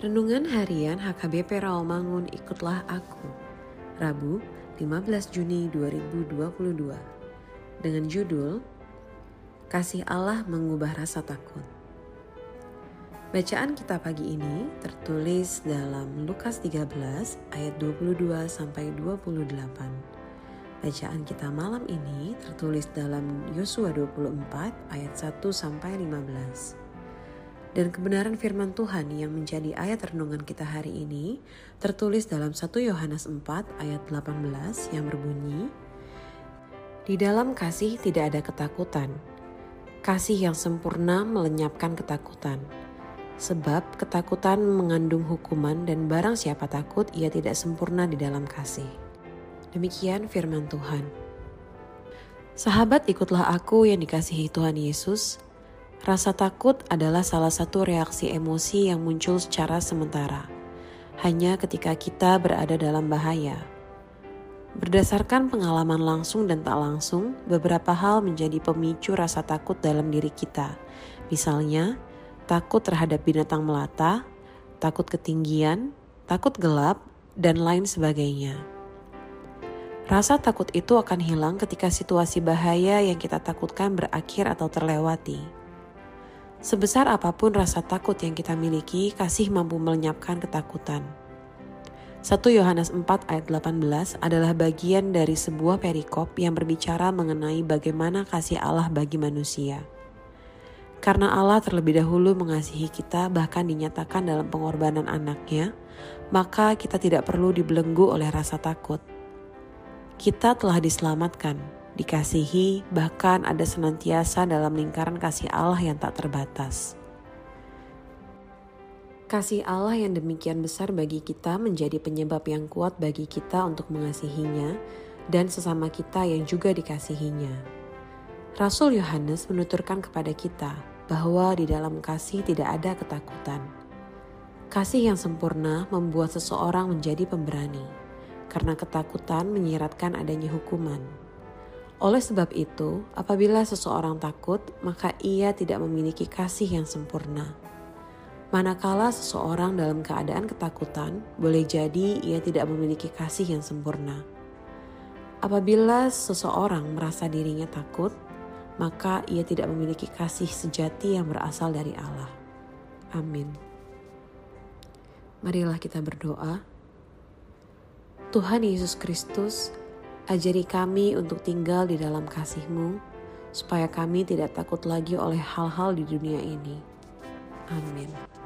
Renungan Harian HKBP Rawamangun Ikutlah Aku. Rabu 15 Juni 2022 Dengan judul Kasih Allah Mengubah Rasa Takut. Bacaan kita pagi ini tertulis dalam Lukas 13 ayat 22 sampai 28. Bacaan kita malam ini tertulis dalam Yosua 24 ayat 1 sampai 15 dan kebenaran firman Tuhan yang menjadi ayat renungan kita hari ini tertulis dalam 1 Yohanes 4 ayat 18 yang berbunyi Di dalam kasih tidak ada ketakutan. Kasih yang sempurna melenyapkan ketakutan. Sebab ketakutan mengandung hukuman dan barang siapa takut ia tidak sempurna di dalam kasih. Demikian firman Tuhan. Sahabat ikutlah aku yang dikasihi Tuhan Yesus Rasa takut adalah salah satu reaksi emosi yang muncul secara sementara, hanya ketika kita berada dalam bahaya. Berdasarkan pengalaman langsung dan tak langsung, beberapa hal menjadi pemicu rasa takut dalam diri kita. Misalnya, takut terhadap binatang melata, takut ketinggian, takut gelap, dan lain sebagainya. Rasa takut itu akan hilang ketika situasi bahaya yang kita takutkan berakhir atau terlewati. Sebesar apa pun rasa takut yang kita miliki, kasih mampu melenyapkan ketakutan. 1 Yohanes 4 ayat 18 adalah bagian dari sebuah perikop yang berbicara mengenai bagaimana kasih Allah bagi manusia. Karena Allah terlebih dahulu mengasihi kita bahkan dinyatakan dalam pengorbanan anaknya, maka kita tidak perlu dibelenggu oleh rasa takut. Kita telah diselamatkan, dikasihi, bahkan ada senantiasa dalam lingkaran kasih Allah yang tak terbatas. Kasih Allah yang demikian besar bagi kita menjadi penyebab yang kuat bagi kita untuk mengasihinya dan sesama kita yang juga dikasihinya. Rasul Yohanes menuturkan kepada kita bahwa di dalam kasih tidak ada ketakutan. Kasih yang sempurna membuat seseorang menjadi pemberani, karena ketakutan menyiratkan adanya hukuman. Oleh sebab itu, apabila seseorang takut, maka ia tidak memiliki kasih yang sempurna. Manakala seseorang dalam keadaan ketakutan, boleh jadi ia tidak memiliki kasih yang sempurna. Apabila seseorang merasa dirinya takut, maka ia tidak memiliki kasih sejati yang berasal dari Allah. Amin. Marilah kita berdoa. Tuhan Yesus Kristus, Ajari kami untuk tinggal di dalam kasih-Mu, supaya kami tidak takut lagi oleh hal-hal di dunia ini. Amin.